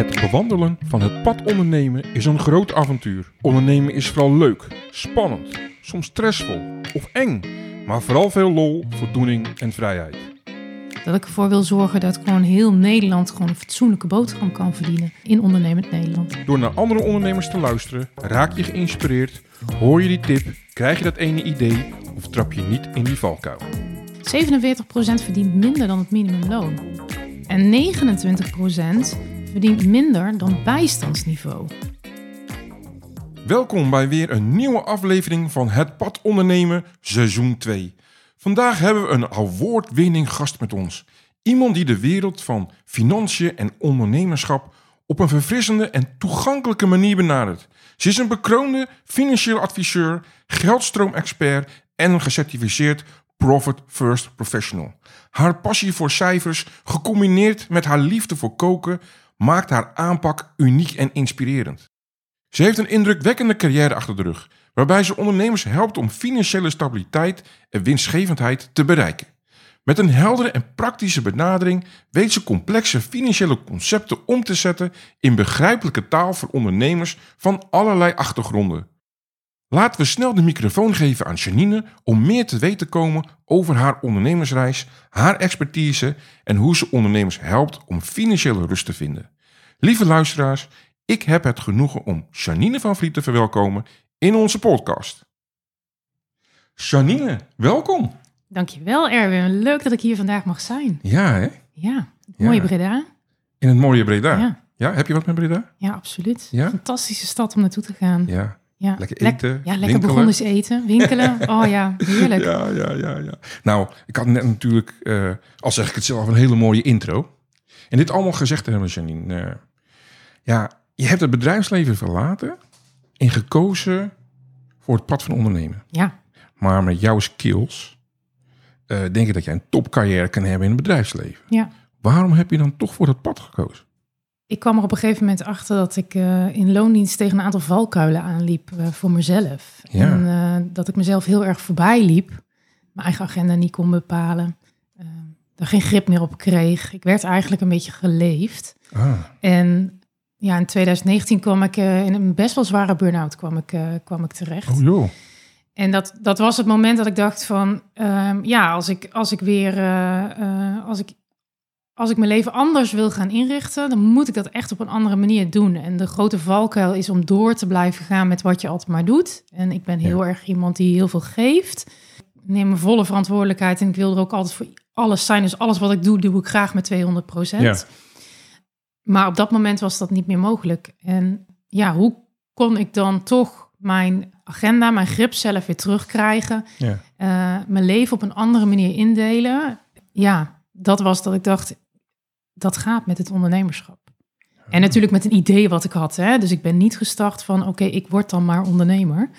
Het bewandelen van het pad ondernemen is een groot avontuur. Ondernemen is vooral leuk, spannend, soms stressvol of eng, maar vooral veel lol, voldoening en vrijheid. Dat ik ervoor wil zorgen dat gewoon heel Nederland gewoon een fatsoenlijke boterham kan verdienen in ondernemend Nederland. Door naar andere ondernemers te luisteren, raak je geïnspireerd, hoor je die tip, krijg je dat ene idee of trap je niet in die valkuil. 47% verdient minder dan het minimumloon. En 29% verdient minder dan bijstandsniveau. Welkom bij weer een nieuwe aflevering van Het Pad Ondernemen, seizoen 2. Vandaag hebben we een award-winning gast met ons. Iemand die de wereld van financiën en ondernemerschap op een verfrissende en toegankelijke manier benadert. Ze is een bekroonde financieel adviseur, geldstroomexpert en een gecertificeerd Profit First Professional. Haar passie voor cijfers, gecombineerd met haar liefde voor koken, maakt haar aanpak uniek en inspirerend. Ze heeft een indrukwekkende carrière achter de rug, waarbij ze ondernemers helpt om financiële stabiliteit en winstgevendheid te bereiken. Met een heldere en praktische benadering weet ze complexe financiële concepten om te zetten in begrijpelijke taal voor ondernemers van allerlei achtergronden. Laten we snel de microfoon geven aan Janine om meer te weten te komen over haar ondernemersreis, haar expertise en hoe ze ondernemers helpt om financiële rust te vinden. Lieve luisteraars, ik heb het genoegen om Janine van Vliet te verwelkomen in onze podcast. Janine, welkom. Dankjewel Erwin, leuk dat ik hier vandaag mag zijn. Ja, hè? Ja, mooie Ja. Breda. In het mooie Breda. Ja. Ja, heb je wat met Breda? Ja, absoluut. Ja? Fantastische stad om naartoe te gaan. Ja. Ja. Lekker Lek- eten, ja, lekker winkelen. Burgondisch eten, winkelen. Oh ja, heerlijk. Ja, ja, ja, ja. Nou, ik had net natuurlijk, eh, al zeg ik het zelf, een hele mooie intro. En dit allemaal gezegd hebben, Janine. eh, ja, je hebt het bedrijfsleven verlaten en gekozen voor het pad van ondernemen. Ja, Maar met jouw skills eh, denk ik dat jij een topcarrière kan hebben in het bedrijfsleven. ja. Waarom heb je dan toch voor dat pad gekozen? Ik kwam er op een gegeven moment achter dat ik eh, in loondienst tegen een aantal valkuilen aanliep eh, voor mezelf. Ja. En eh, dat ik mezelf heel erg voorbij liep. Mijn eigen agenda niet kon bepalen. er geen grip meer op kreeg. Ik werd eigenlijk een beetje geleefd. Ah, En ja, in 2019 kwam ik in een best wel zware burn-out kwam ik, kwam ik terecht. oh joh. En dat, dat was het moment dat ik dacht van, ehm, ja, als ik, als ik weer, als ik, als ik mijn leven anders wil gaan inrichten, dan moet ik dat echt op een andere manier doen. En de grote valkuil is om door te blijven gaan met wat je altijd maar doet. En ik ben heel erg iemand die heel veel geeft. Ik neem mijn volle verantwoordelijkheid en ik wil er ook altijd voor alles zijn. Dus alles wat ik doe, doe ik graag met 200 procent. Ja. Maar op dat moment was dat niet meer mogelijk. En ja, hoe kon ik dan toch mijn agenda, mijn grip zelf weer terugkrijgen? Ja. eh, mijn leven op een andere manier indelen? Ja, dat was dat ik dacht, dat gaat met het ondernemerschap. En natuurlijk met een idee wat ik had. Hè? Dus ik ben niet gestart van, oké, ik word dan maar ondernemer.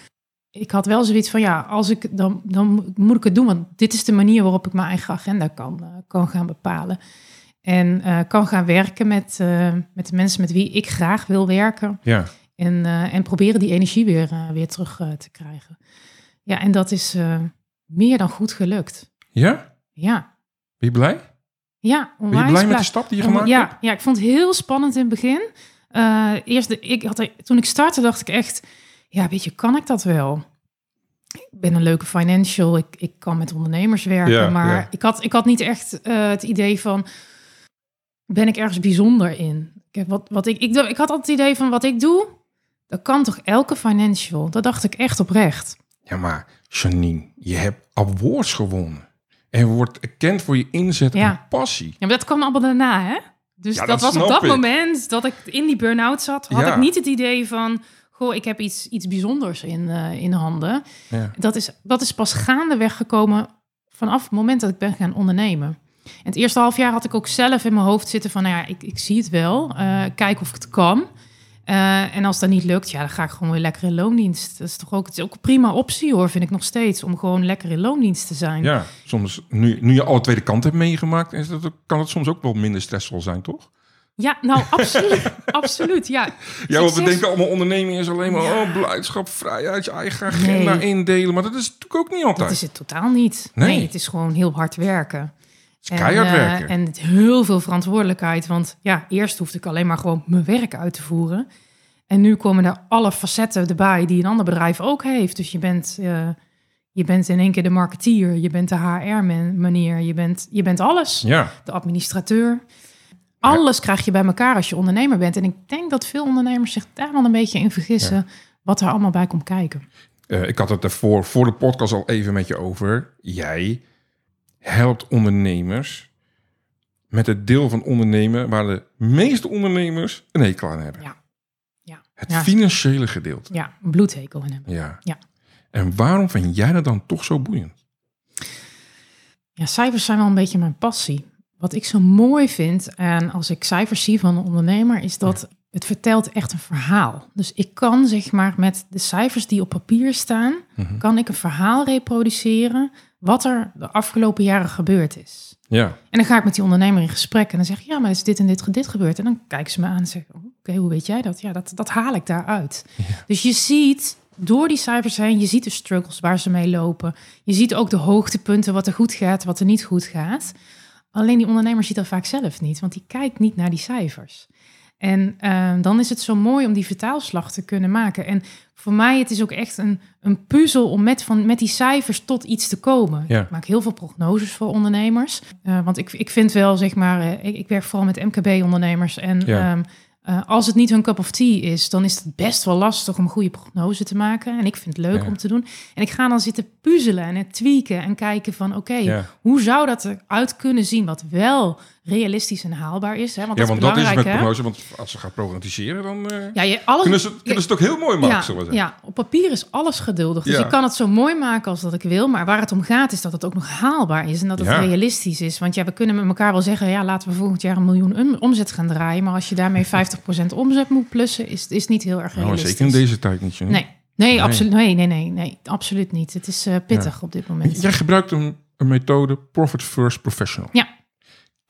Ik had wel zoiets van, ja, als ik, dan, dan moet ik het doen. Want dit is de manier waarop ik mijn eigen agenda kan, eh, kan gaan bepalen. En eh, kan gaan werken met, eh, met de mensen met wie ik graag wil werken. Ja. En, en proberen die energie weer, weer terug te krijgen. Ja, en dat is meer dan goed gelukt. Ja? Ja, Ben je blij? Ja Ben je onwijs blij met de stap die je gemaakt ja, hebt? ja, ik vond het heel spannend in het begin. Eh, eerst de, ik had er, toen ik startte, dacht ik echt, ja, weet je, kan ik dat wel? Ik ben een leuke financial, ik, ik kan met ondernemers werken, Ja, maar ja. Ik, had, ik had niet echt eh, het idee van, ben ik ergens bijzonder in? Kijk, wat, wat ik, ik, ik had altijd het idee van, wat ik doe, dat kan toch elke financial? Dat dacht ik echt oprecht. Ja, maar Janine, je hebt awards gewonnen. En wordt erkend voor je inzet Ja. en passie. Ja, maar dat kwam allemaal daarna, hè? Dus Ja, dat, dat was op dat ik. moment dat ik in die burn-out zat, had Ja. ik niet het idee van, goh, ik heb iets, iets bijzonders in, eh, in handen. Ja. Dat is, dat is pas gaandeweg gekomen vanaf het moment dat ik ben gaan ondernemen. En het eerste half jaar had ik ook zelf in mijn hoofd zitten van, nou ja, ik, ik zie het wel, eh kijk of ik het kan. Eh, en als dat niet lukt, ja, dan ga ik gewoon weer lekker in loondienst. Dat is toch ook, het is ook een prima optie hoor, vind ik nog steeds, om gewoon lekker in loondienst te zijn. ja, soms, nu, nu je alle tweede kant hebt meegemaakt, is dat, kan het soms ook wel minder stressvol zijn, toch? Ja, nou, absoluut. absoluut, ja. Ja, we denken allemaal onderneming is alleen maar Ja. oh, blijdschap, vrijheid, je eigen agenda Nee. indelen. Maar dat is natuurlijk ook niet altijd. Dat is het totaal niet. Nee. Nee. het is gewoon heel hard werken. Is keihard en, werken. En het- heel veel verantwoordelijkheid. Want ja, eerst hoefde ik alleen maar gewoon mijn werk uit te voeren. En nu komen er alle facetten erbij die een ander bedrijf ook heeft. Dus je bent, eh, je bent in één keer de marketeer, je bent de HR-meneer, je bent, je bent alles. ja, De administrateur. Alles krijg je bij elkaar als je ondernemer bent. En ik denk dat veel ondernemers zich daar dan een beetje in vergissen... wat er allemaal bij komt kijken. Eh, ik had het ervoor voor de podcast al even met je over. Jij helpt ondernemers met het deel van ondernemen waar de meeste ondernemers een hekel aan hebben. Ja. Ja. Het Ja. financiële gedeelte. Ja, een bloedhekel in hebben. Ja. Ja. En waarom vind jij dat dan toch zo boeiend? Ja, cijfers zijn wel een beetje mijn passie. Wat ik zo mooi vind, en als ik cijfers zie van een ondernemer, is dat het vertelt echt een verhaal. Dus ik kan zeg maar met de cijfers die op papier staan, Mhm. kan ik een verhaal reproduceren wat er de afgelopen jaren gebeurd is. Ja, En dan ga ik met die ondernemer in gesprek en dan zeg ik, ja, maar is dit en dit, dit gebeurd. En dan kijken ze me aan en zeggen, oké, hoe weet jij dat? Ja, dat, dat haal ik daaruit. Dus je ziet door die cijfers heen, je ziet de struggles waar ze mee lopen. Je ziet ook de hoogtepunten, wat er goed gaat, wat er niet goed gaat. Alleen die ondernemer ziet dat vaak zelf niet, want die kijkt niet naar die cijfers. En eh, dan is het zo mooi om die vertaalslag te kunnen maken. En voor mij, het is ook echt een, een puzzel om met, van, met die cijfers tot iets te komen. Ja. Ik maak heel veel prognoses voor ondernemers. Eh, want ik, ik vind wel, zeg maar, eh, ik, ik werk vooral met MKB-ondernemers. En Ja. ehm, eh, als het niet hun cup of tea is, dan is het best wel lastig om een goede prognose te maken. En ik vind het leuk Ja. om te doen. En ik ga dan zitten puzzelen en het tweaken en kijken van, oké, hoe zou dat eruit kunnen zien wat wel realistisch en haalbaar is? Hè? Want ja dat want is dat is met hè? prognose. Want als ze gaat programmatiseren, dan eh, Ja, je, alles, kunnen, ze, kunnen ze het ook heel mooi maken. ja, zullen we ja, op papier is alles geduldig. Dus Ja. je kan het zo mooi maken als dat ik wil. Maar waar het om gaat is dat het ook nog haalbaar is. En dat het Ja. realistisch is. Want ja, we kunnen met elkaar wel zeggen... ja, laten we volgend jaar een miljoen om- omzet gaan draaien. Maar als je daarmee 50% omzet moet plussen... is is niet heel erg Nou, realistisch. zeker in deze tijd niet. Nee, nee, Nee. absoluut, nee, nee, nee, nee, absoluut niet. Het is eh, pittig op dit moment. Jij gebruikt een, een methode Profit First Professional. Ja.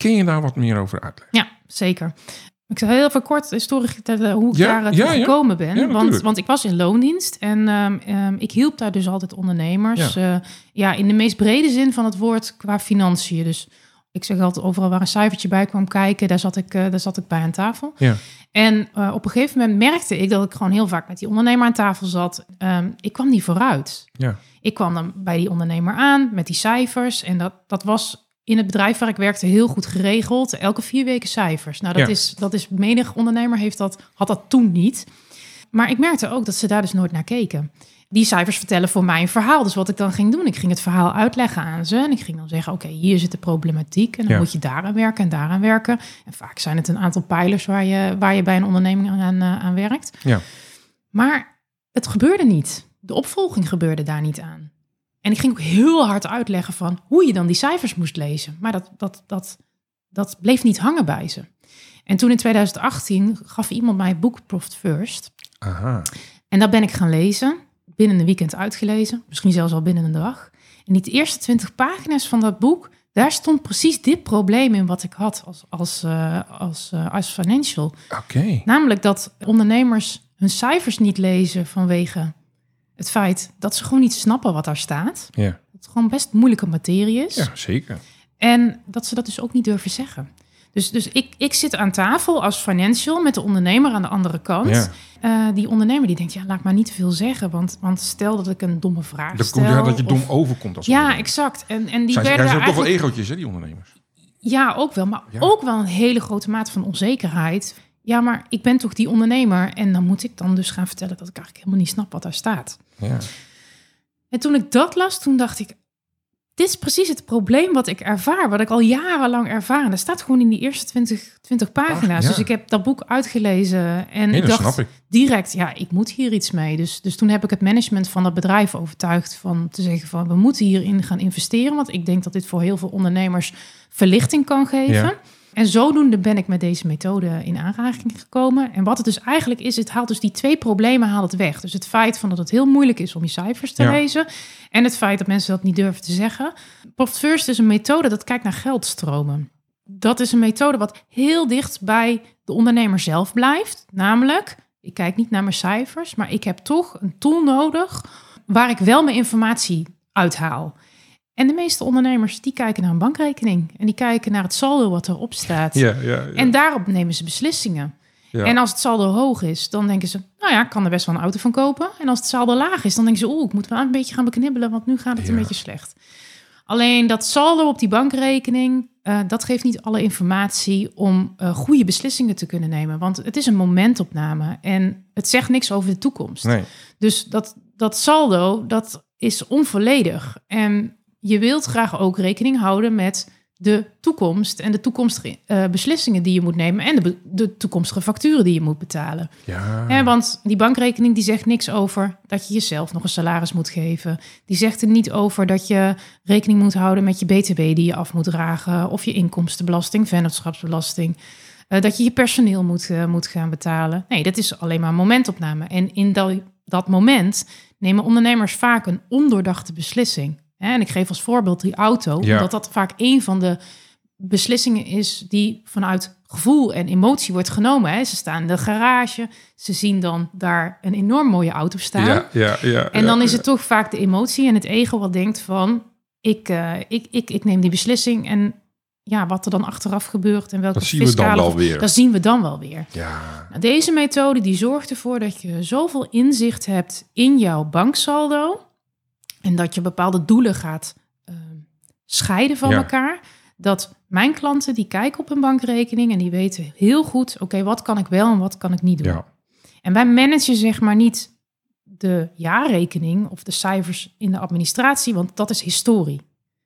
Kun je daar wat meer over uitleggen? Ja, zeker. Ik zal heel even kort historisch vertellen hoe ik Ja, daar eh, ja, toe ja. gekomen ben. Want, want ik was in loondienst en ehm, ehm, ik hielp daar dus altijd ondernemers. Ja. ja, in de meest brede zin van het woord qua financiën. Dus ik zeg altijd overal waar een cijfertje bij kwam kijken, daar zat ik, eh, daar zat ik bij aan tafel. Ja. En eh, op een gegeven moment merkte ik dat ik gewoon heel vaak met die ondernemer aan tafel zat. Ehm, ik kwam niet vooruit. Ja. Ik kwam dan bij die ondernemer aan met die cijfers. En dat, dat was in het bedrijf waar ik werkte heel goed geregeld. Elke vier weken cijfers. Nou, dat, Ja. is, dat is menig ondernemer heeft dat, had dat toen niet. Maar ik merkte ook dat ze daar dus nooit naar keken. Die cijfers vertellen voor mij een verhaal. Dus wat ik dan ging doen, ik ging het verhaal uitleggen aan ze. En ik ging dan zeggen, oké, hier zit de problematiek. En dan Ja. moet je daaraan werken en daaraan werken. En vaak zijn het een aantal pijlers waar je, waar je bij een onderneming aan, eh, aan werkt. Ja. Maar het gebeurde niet. De opvolging gebeurde daar niet aan. En ik ging ook heel hard uitleggen van hoe je dan die cijfers moest lezen. Maar dat, dat, dat, dat bleef niet hangen bij ze. En toen in 2018 gaf iemand mij het boek Profit First. Aha. En dat ben ik gaan lezen. Binnen een weekend uitgelezen. Misschien zelfs al binnen een dag. En die eerste 20 pagina's van dat boek, daar stond precies dit probleem in wat ik had als, als, eh, als, eh, als financial. Oké. Namelijk dat ondernemers hun cijfers niet lezen vanwege het feit dat ze gewoon niet snappen wat daar staat. Ja. Dat het gewoon best moeilijke materie is. ja, zeker. En dat ze dat dus ook niet durven zeggen. Dus, dus ik, ik zit aan tafel als financial met de ondernemer aan de andere kant. Ja. Eh, die ondernemer die denkt, ja, laat maar niet te veel zeggen. Want, want stel dat ik een domme vraag Dat stel. komt ja, dat je dom overkomt als Ja, exact. En, en die Zijn, werden zijn toch wel egootjes, hè, die ondernemers? Ja, ook wel. Maar Ja. ook wel een hele grote mate van onzekerheid. Ja, maar ik ben toch die ondernemer. En dan moet ik dan dus gaan vertellen dat ik eigenlijk helemaal niet snap wat daar staat. Ja. En toen ik dat las, toen dacht ik... Dit is precies het probleem wat ik ervaar, wat ik al jarenlang ervaar. En dat staat gewoon in die eerste 20, 20 pagina's. ja. Dus ik heb dat boek uitgelezen en Nee, ik dacht ik. direct, ja, ik moet hier iets mee. Dus, dus toen heb ik het management van dat bedrijf overtuigd van te zeggen van we moeten hierin gaan investeren. Want ik denk dat dit voor heel veel ondernemers verlichting kan geven. Ja. En zodoende ben ik met deze methode in aanraking gekomen. En wat het dus eigenlijk is, het haalt dus die twee problemen haalt het weg. Dus het feit van dat het heel moeilijk is om je cijfers te Ja. lezen. En het feit dat mensen dat niet durven te zeggen. Profit First is een methode dat kijkt naar geldstromen. Dat is een methode wat heel dicht bij de ondernemer zelf blijft. Namelijk, ik kijk niet naar mijn cijfers, maar ik heb toch een tool nodig waar ik wel mijn informatie uithaal. En de meeste ondernemers die kijken naar een bankrekening en die kijken naar het saldo wat erop staat. Ja, ja, ja. En daarop nemen ze beslissingen. En als het saldo hoog is, dan denken ze, nou ja, ik kan er best wel een auto van kopen. En als het saldo laag is, dan denken ze, oeh, ik moet wel een beetje gaan beknibbelen, want nu gaat het een beetje slecht. Alleen dat saldo op die bankrekening, eh, dat geeft niet alle informatie om eh, goede beslissingen te kunnen nemen. Want het is een momentopname en het zegt niks over de toekomst. Nee. Dus dat, dat saldo, dat is onvolledig. En je wilt graag ook rekening houden met de toekomst en de toekomstige eh, beslissingen die je moet nemen en de, de toekomstige facturen die je moet betalen. Ja. Hè, want die bankrekening die zegt niks over dat je jezelf nog een salaris moet geven. Die zegt er niet over dat je rekening moet houden met je BTW die je af moet dragen of je inkomstenbelasting, vennootschapsbelasting. Eh, dat je je personeel moet, eh, moet gaan betalen. Nee, dat is alleen maar een momentopname. En in dat, dat moment nemen ondernemers vaak een ondoordachte beslissing. En ik geef als voorbeeld die auto, Ja. omdat dat vaak een van de beslissingen is die vanuit gevoel en emotie wordt genomen. Hè. Ze staan in de garage, ze zien dan daar een enorm mooie auto staan. ja, ja, ja. En dan is het toch vaak de emotie en het ego wat denkt van... ik, eh, ik, ik, ik neem die beslissing en ja, wat er dan achteraf gebeurt... en welke Dat zien we dan fiscale- wel weer. Dat zien we dan wel weer. Ja, Nou, deze methode die zorgt ervoor dat je zoveel inzicht hebt in jouw banksaldo... en dat je bepaalde doelen gaat eh, scheiden van Ja. elkaar... dat mijn klanten die kijken op een bankrekening... en die weten heel goed, oké, wat kan ik wel en wat kan ik niet doen. ja. En wij managen zeg maar niet de jaarrekening of de cijfers in de administratie, want dat is historie.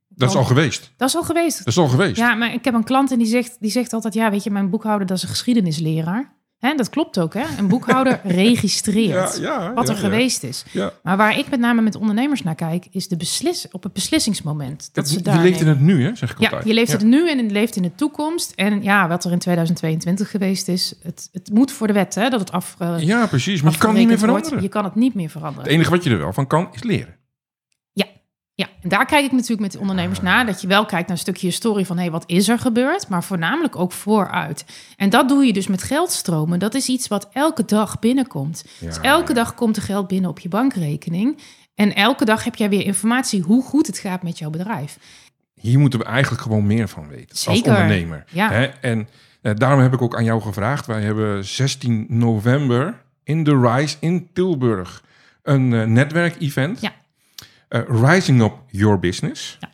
Dat is al geweest. Dat is al geweest. Dat is al geweest. Ja, maar ik heb een klant en die zegt, die zegt altijd, ja, weet je, mijn boekhouder dat is een geschiedenisleraar. Hè, dat klopt ook, hè? Een boekhouder registreert ja, wat er ja. geweest is. Maar waar ik met name met ondernemers naar kijk, is de beslis op het beslissingsmoment. Dat ze je daar leeft in het nu, hè, zeg ik Ja, altijd. je leeft het nu en je leeft in de toekomst. En ja, wat er in 2022 geweest is, het, het moet voor de wet, hè, dat het af, Ja, precies. Maar je kan het niet meer wordt. veranderen. Je kan het niet meer veranderen. Het enige wat je er wel van kan, is leren. Ja, en daar kijk ik natuurlijk met de ondernemers naar. Dat je wel kijkt naar een stukje historie van... hé, wat is er gebeurd? Maar voornamelijk ook vooruit. En dat doe je dus met geldstromen. Dat is iets wat elke dag binnenkomt. Ja. Dus elke dag komt er geld binnen op je bankrekening. En elke dag heb jij weer informatie hoe goed het gaat met jouw bedrijf. Hier moeten we eigenlijk gewoon meer van weten. Zeker. Als ondernemer. Ja. Hè? En eh, daarom heb ik ook aan jou gevraagd. Wij hebben 16 november in de Rise in Tilburg een eh, netwerkevent. Ja. Eh, Rising Up Your Business. Ja. En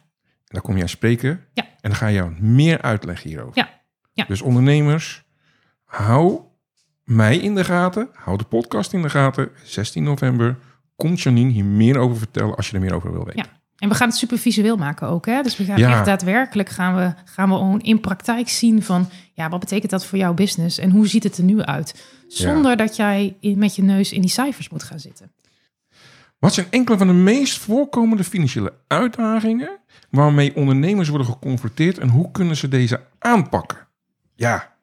daar kom jij spreken. Ja. En dan ga je jou meer uitleggen hierover. Ja. Ja. Dus ondernemers, hou mij in de gaten. Hou de podcast in de gaten. 16 november komt Janine hier meer over vertellen als je er meer over wil weten. Ja. En we gaan het super visueel maken ook. Hè? Dus we gaan Ja. echt daadwerkelijk gaan we, gaan we gewoon in praktijk zien van... ja, wat betekent dat voor jouw business en hoe ziet het er nu uit? Zonder dat jij in, met je neus in die cijfers moet gaan zitten. Wat zijn enkele van de meest voorkomende financiële uitdagingen waarmee ondernemers worden geconfronteerd en hoe kunnen ze deze aanpakken? Ja,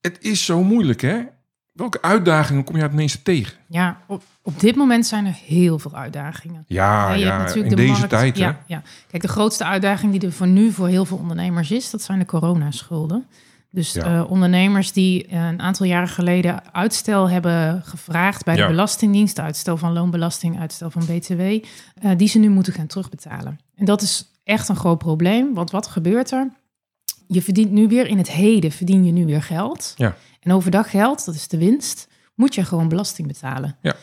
het is zo moeilijk hè. Welke uitdagingen kom je het meeste tegen? Ja, op, op dit moment zijn er heel veel uitdagingen. Ja, Ja, je ja, hebt natuurlijk in de deze markt- tijd hè. Ja. Kijk, de grootste uitdaging die er voor nu voor heel veel ondernemers is, dat zijn de coronaschulden. Dus Ja. eh, ondernemers die eh, een aantal jaren geleden uitstel hebben gevraagd bij Ja. de Belastingdienst, uitstel van loonbelasting, uitstel van BTW, eh, die ze nu moeten gaan terugbetalen. En dat is echt een groot probleem, want wat gebeurt er? Je verdient nu weer in het heden, verdien je nu weer geld. Ja. En overdag geld, dat is de winst, moet je gewoon belasting betalen. Ja.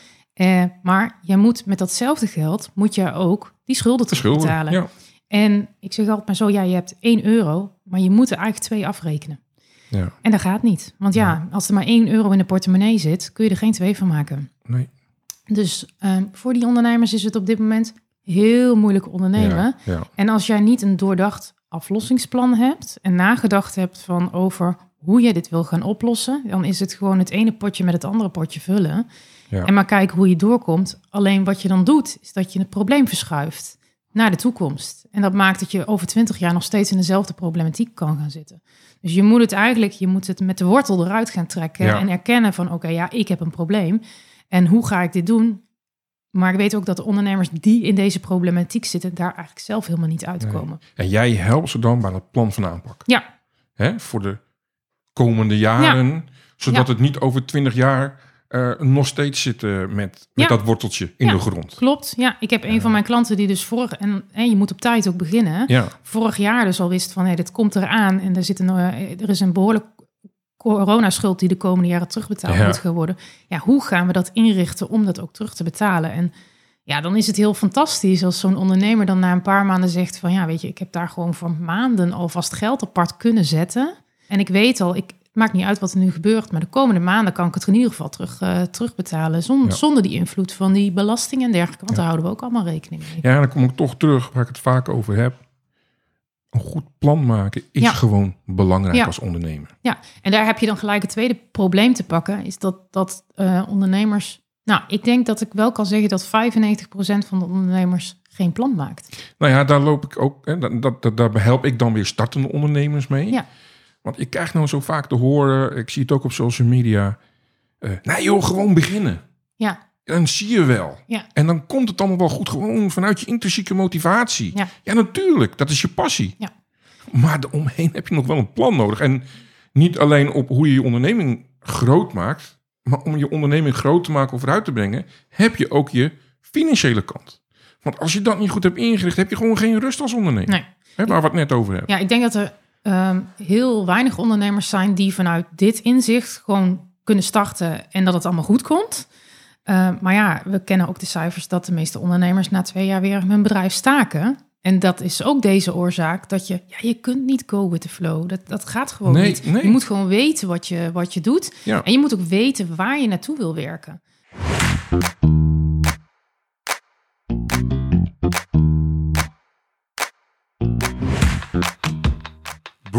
Maar jij moet met datzelfde geld, moet je ook die schulden De schulden. terugbetalen. Ja. En ik zeg altijd maar zo, ja, je hebt 1 euro, maar je moet er eigenlijk twee afrekenen. Ja, En dat gaat niet. Want ja, als er maar 1 euro in de portemonnee zit, kun je er geen twee van maken. nee. Dus ehm, voor die ondernemers is het op dit moment heel moeilijk ondernemen. Ja. En als jij niet een doordacht aflossingsplan hebt en nagedacht hebt van over hoe je dit wil gaan oplossen, dan is het gewoon het ene potje met het andere potje vullen. Ja. En maar kijken hoe je doorkomt. Alleen wat je dan doet, is dat je het probleem verschuift naar de toekomst. En dat maakt dat je over twintig jaar nog steeds in dezelfde problematiek kan gaan zitten. Dus je moet het eigenlijk, je moet het met de wortel eruit gaan trekken Ja. en erkennen van oké, ja, ik heb een probleem. En hoe ga ik dit doen? Maar ik weet ook dat de ondernemers die in deze problematiek zitten, daar eigenlijk zelf helemaal niet uitkomen. En jij helpt ze dan bij het plan van aanpak. Ja, Hè? Voor de komende jaren. Zodat Ja. het niet over 20 jaar nog steeds zitten met, met Ja. dat worteltje in Ja. de grond. Klopt, ja. Ik heb een van mijn klanten die dus vorig... En, en je moet op tijd ook beginnen. Ja, Vorig jaar dus al wist van, hé, dit komt eraan. En er, zit een, eh, er is een behoorlijk coronaschuld die de komende jaren terugbetaald moet gaan worden. Ja, hoe gaan we dat inrichten om dat ook terug te betalen? En ja, dan is het heel fantastisch als zo'n ondernemer dan na een paar maanden zegt van, ja, weet je, ik heb daar gewoon voor maanden alvast geld apart kunnen zetten. En ik weet al, ik, maakt niet uit wat er nu gebeurt, maar de komende maanden kan ik het in ieder geval terug, eh, terugbetalen. Zon, Ja. Zonder die invloed van die belasting en dergelijke. Want daar houden we ook allemaal rekening mee. ja, dan kom ik toch terug waar ik het vaak over heb. Een goed plan maken is Ja. gewoon belangrijk als ondernemer. Ja, en daar heb je dan gelijk het tweede probleem te pakken, is dat, dat eh, ondernemers. Nou, ik denk dat ik wel kan zeggen dat 95% van de ondernemers geen plan maakt. Nou ja, daar loop ik ook, hè, dat, dat, daar help ik dan weer startende ondernemers mee. Ja. Want ik krijg nou zo vaak te horen, ik zie het ook op social media. eh nee joh, gewoon beginnen. Ja, Dan zie je wel. Ja. En dan komt het allemaal wel goed, gewoon vanuit je intrinsieke motivatie. Ja. natuurlijk, dat is je passie. Ja. Maar daaromheen heb je nog wel een plan nodig. En niet alleen op hoe je je onderneming groot maakt, maar om je onderneming groot te maken of vooruit te brengen, heb je ook je financiële kant. Want als je dat niet goed hebt ingericht, heb je gewoon geen rust als ondernemer. nee. Hè, waar we het net over hebben. Ja, ik denk dat er ehm, heel weinig ondernemers zijn die vanuit dit inzicht gewoon kunnen starten en dat het allemaal goed komt. Eh, maar ja, we kennen ook de cijfers dat de meeste ondernemers na twee jaar weer hun bedrijf staken. En dat is ook deze oorzaak dat je, ja, je kunt niet go with the flow. Dat, dat gaat gewoon Nee, niet. nee. Je moet gewoon weten wat je, wat je doet. Ja. En je moet ook weten waar je naartoe wil werken.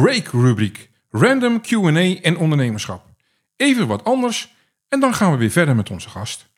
Break rubriek. Random Q&A en ondernemerschap. Even wat anders en dan gaan we weer verder met onze gast.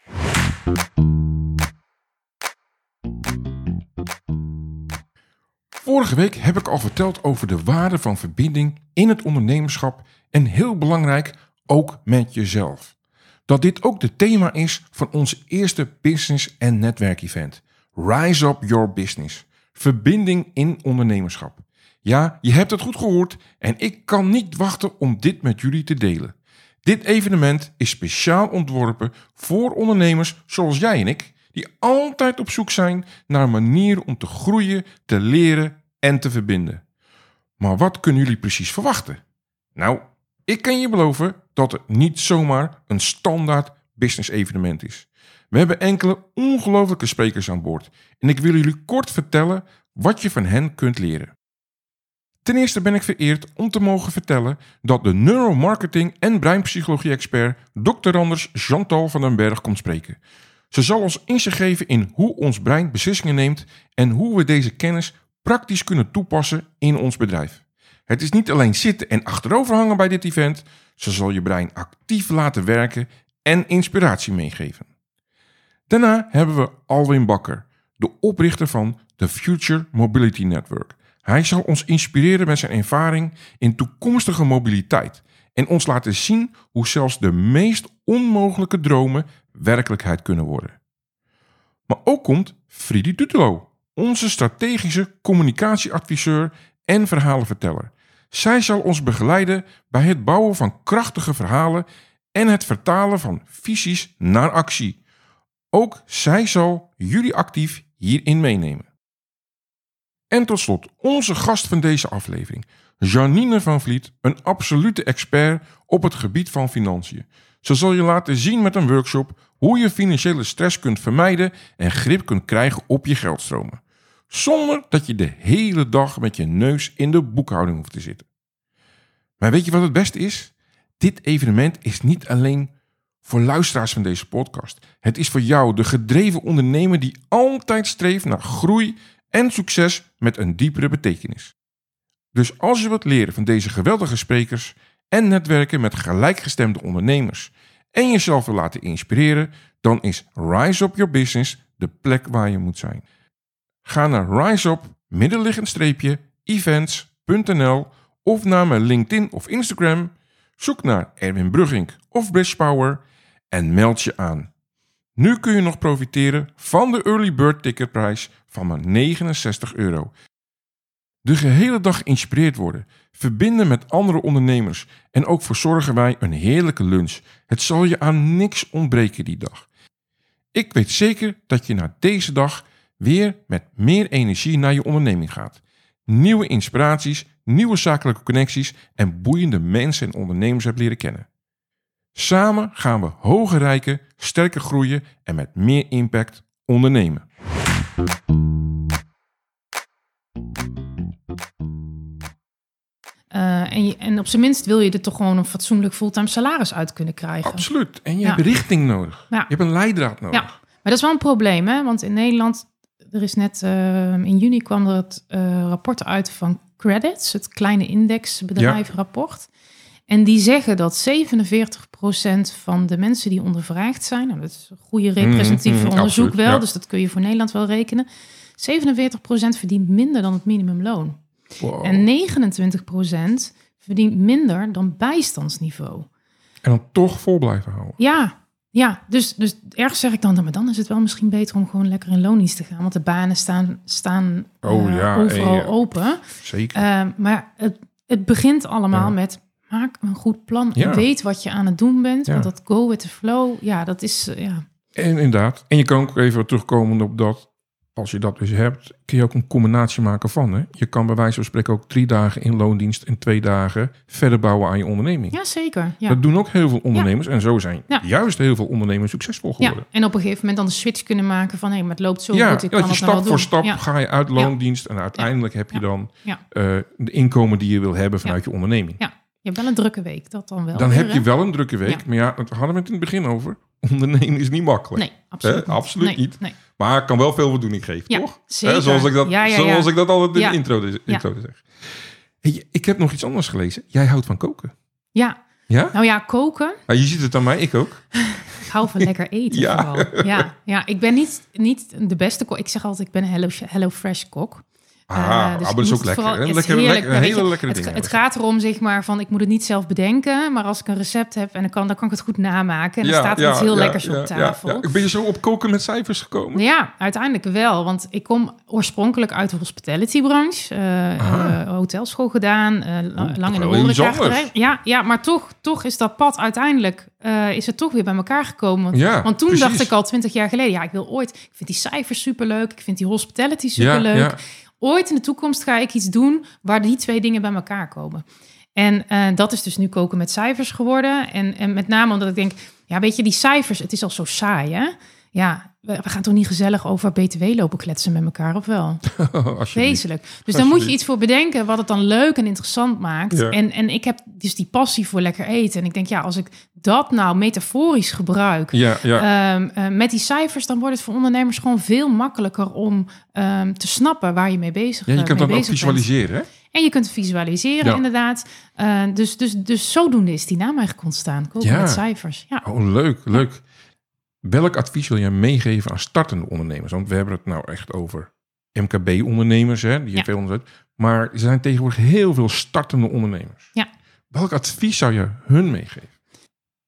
Vorige week heb ik al verteld over de waarde van verbinding in het ondernemerschap en heel belangrijk ook met jezelf. Dat dit ook de thema is van ons eerste business- en netwerkevent. Rise Up Your Business. Verbinding in ondernemerschap. Ja, je hebt het goed gehoord en ik kan niet wachten om dit met jullie te delen. Dit evenement is speciaal ontworpen voor ondernemers zoals jij en ik, die altijd op zoek zijn naar manieren om te groeien, te leren en te verbinden. Maar wat kunnen jullie precies verwachten? Nou, ik kan je beloven dat het niet zomaar een standaard business evenement is. We hebben enkele ongelofelijke sprekers aan boord en ik wil jullie kort vertellen wat je van hen kunt leren. Ten eerste ben ik vereerd om te mogen vertellen dat de neuromarketing en breinpsychologie-expert Dr. Anders Chantal van den Berg komt spreken. Ze zal ons inzicht geven in hoe ons brein beslissingen neemt en hoe we deze kennis praktisch kunnen toepassen in ons bedrijf. Het is niet alleen zitten en achterover hangen bij dit event, ze zal je brein actief laten werken en inspiratie meegeven. Daarna hebben we Alwin Bakker, de oprichter van de Future Mobility Network. Hij zal ons inspireren met zijn ervaring in toekomstige mobiliteit en ons laten zien hoe zelfs de meest onmogelijke dromen werkelijkheid kunnen worden. Maar ook komt Friedi Tutelo, onze strategische communicatieadviseur en verhalenverteller. Zij zal ons begeleiden bij het bouwen van krachtige verhalen en het vertalen van visies naar actie. Ook zij zal jullie actief hierin meenemen. En tot slot onze gast van deze aflevering, Janine van Vliet, een absolute expert op het gebied van financiën. Ze zal je laten zien met een workshop hoe je financiële stress kunt vermijden en grip kunt krijgen op je geldstromen. Zonder dat je de hele dag met je neus in de boekhouding hoeft te zitten. Maar weet je wat het beste is? Dit evenement is niet alleen voor luisteraars van deze podcast. Het is voor jou, de gedreven ondernemer die altijd streeft naar groei en succes met een diepere betekenis. Dus als je wilt leren van deze geweldige sprekers en netwerken met gelijkgestemde ondernemers en jezelf wil laten inspireren, dan is Rise Up Your Business de plek waar je moet zijn. Ga naar riseup middenliggend streepje events.nl of naar mijn LinkedIn of Instagram. Zoek naar Erwin Brugging of Bridgepower en meld je aan. Nu kun je nog profiteren van de early bird ticketprijs van maar 69 euro. De gehele dag geïnspireerd worden, verbinden met andere ondernemers en ook verzorgen wij een heerlijke lunch. Het zal je aan niks ontbreken die dag. Ik weet zeker dat je na deze dag weer met meer energie naar je onderneming gaat. Nieuwe inspiraties, nieuwe zakelijke connecties en boeiende mensen en ondernemers hebt leren kennen. Samen gaan we hoger rijken, sterker groeien en met meer impact ondernemen. Uh, en, je, en op zijn minst wil je er toch gewoon een fatsoenlijk fulltime salaris uit kunnen krijgen. Absoluut. En je ja. hebt richting nodig. Ja. Je hebt een leidraad nodig. Ja, maar dat is wel een probleem, hè? Want in Nederland, er is net uh, in juni kwam er het uh, rapport uit van Credits, het kleine indexbedrijfrapport. En die zeggen dat 47% van de mensen die ondervraagd zijn, nou, dat is een goede representatief mm, onderzoek absoluut, wel, ja. dus dat kun je voor Nederland wel rekenen. 47% verdient minder dan het minimumloon. Wow. En 29% verdient minder dan bijstandsniveau. En dan toch vol blijven houden. Ja, ja, dus, dus ergens zeg ik dan, maar dan is het wel misschien beter om gewoon lekker in loondienst te gaan. Want de banen staan, staan oh, uh, ja, overal en, open. Zeker. Uh, maar het, het begint allemaal Ja. met maak een goed plan. Ja. Weet wat je aan het doen bent. Ja. Want dat go with the flow, ja, dat is, uh, ja. En inderdaad. En je kan ook even terugkomen op dat, als je dat dus hebt, kun je ook een combinatie maken van. Hè? Je kan bij wijze van spreken ook drie dagen in loondienst en twee dagen verder bouwen aan je onderneming. Ja, zeker. Ja. Dat doen ook heel veel ondernemers. En zo zijn Ja. juist heel veel ondernemers succesvol ja, geworden. en op een gegeven moment dan de switch kunnen maken van... hé, maar het loopt zo Ja, goed, ik dat kan je het nou stap voor doen. stap ga je uit loondienst. En uiteindelijk heb je dan eh, de inkomen die je wil hebben vanuit je onderneming. Ja, je hebt wel een drukke week, dat dan wel. Dan weer, heb je wel een drukke week. Ja. Maar ja, we hadden het in het begin over. Ondernemen is niet makkelijk. Nee, absoluut niet. Absoluut Nee, niet. Nee. Maar ik kan wel veel voldoening geven, Ja, toch? zeker. Zoals ik dat, Ja, zoals ik dat altijd in de intro, de intro zeg. Hey, ik heb nog iets anders gelezen. Jij houdt van koken. Ja, Ja? nou ja, koken. Maar je ziet het aan mij, ik ook. Ik hou van lekker eten Ja. vooral. Ja, ja, ik ben niet, niet de beste kok. Ik zeg altijd, ik ben een Hello, Hello Fresh kok. Ah, Eh, ah, dus is ook het lekker. vooral- het Lekker, heerlijk, lekker, hele lekkere Het, dingen. het gaat erom, zeg maar, van ik moet het niet zelf bedenken, maar als ik een recept heb en dan kan, dan kan ik het goed namaken. En dan staat er iets heel lekkers op tafel. ja. Ben je zo op koken met cijfers gekomen? Ja, uiteindelijk wel. Want ik kom oorspronkelijk uit de hospitality-branche. eh eh, hotelschool gedaan, Oeh, lang in de horeca gewerkt. Ja, ja, maar toch, toch is dat pad uiteindelijk... is het toch weer bij elkaar gekomen. Want, Ja, want toen precies. dacht ik al twintig jaar geleden... ja, ik wil ooit... Ik vind die cijfers superleuk. Ik vind die hospitality superleuk. Ja, ja. Ooit in de toekomst ga ik iets doen... waar die twee dingen bij elkaar komen. En eh, dat is dus nu koken met cijfers geworden. En, en met name omdat ik denk... ja, weet je, die cijfers, het is al zo saai, hè? Ja, we, gaan toch niet gezellig over BTW lopen kletsen met elkaar, of wel? Wezenlijk. Dus dan moet je iets voor bedenken wat het dan leuk en interessant maakt. Ja. En, en ik heb dus die passie voor lekker eten. En ik denk, ja, als ik dat nou metaforisch gebruik... Ja, ja. ehm, eh, met die cijfers, dan wordt het voor ondernemers gewoon veel makkelijker om ehm, te snappen waar je mee bezig, ja, je eh, kunt dat ook bent. visualiseren, hè? En je kunt het visualiseren, Ja. inderdaad. Eh, dus, dus, dus zodoende is die naam eigenlijk ontstaan. Koken Ja. met cijfers. Ja. Oh, leuk, leuk. Welk advies wil jij meegeven aan startende ondernemers? Want we hebben het nou echt over MKB-ondernemers, hè, die Ja. veel onderzet. Maar er zijn tegenwoordig heel veel startende ondernemers. Ja. Welk advies zou je hun meegeven?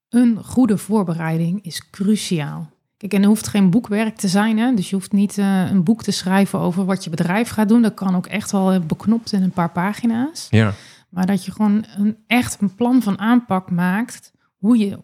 Een goede voorbereiding is cruciaal. Kijk, en er hoeft geen boekwerk te zijn. Hè? Dus je hoeft niet eh, een boek te schrijven over wat je bedrijf gaat doen. Dat kan ook echt wel eh, beknopt in een paar pagina's. Ja, Maar dat je gewoon een, echt een plan van aanpak maakt. Hoe je,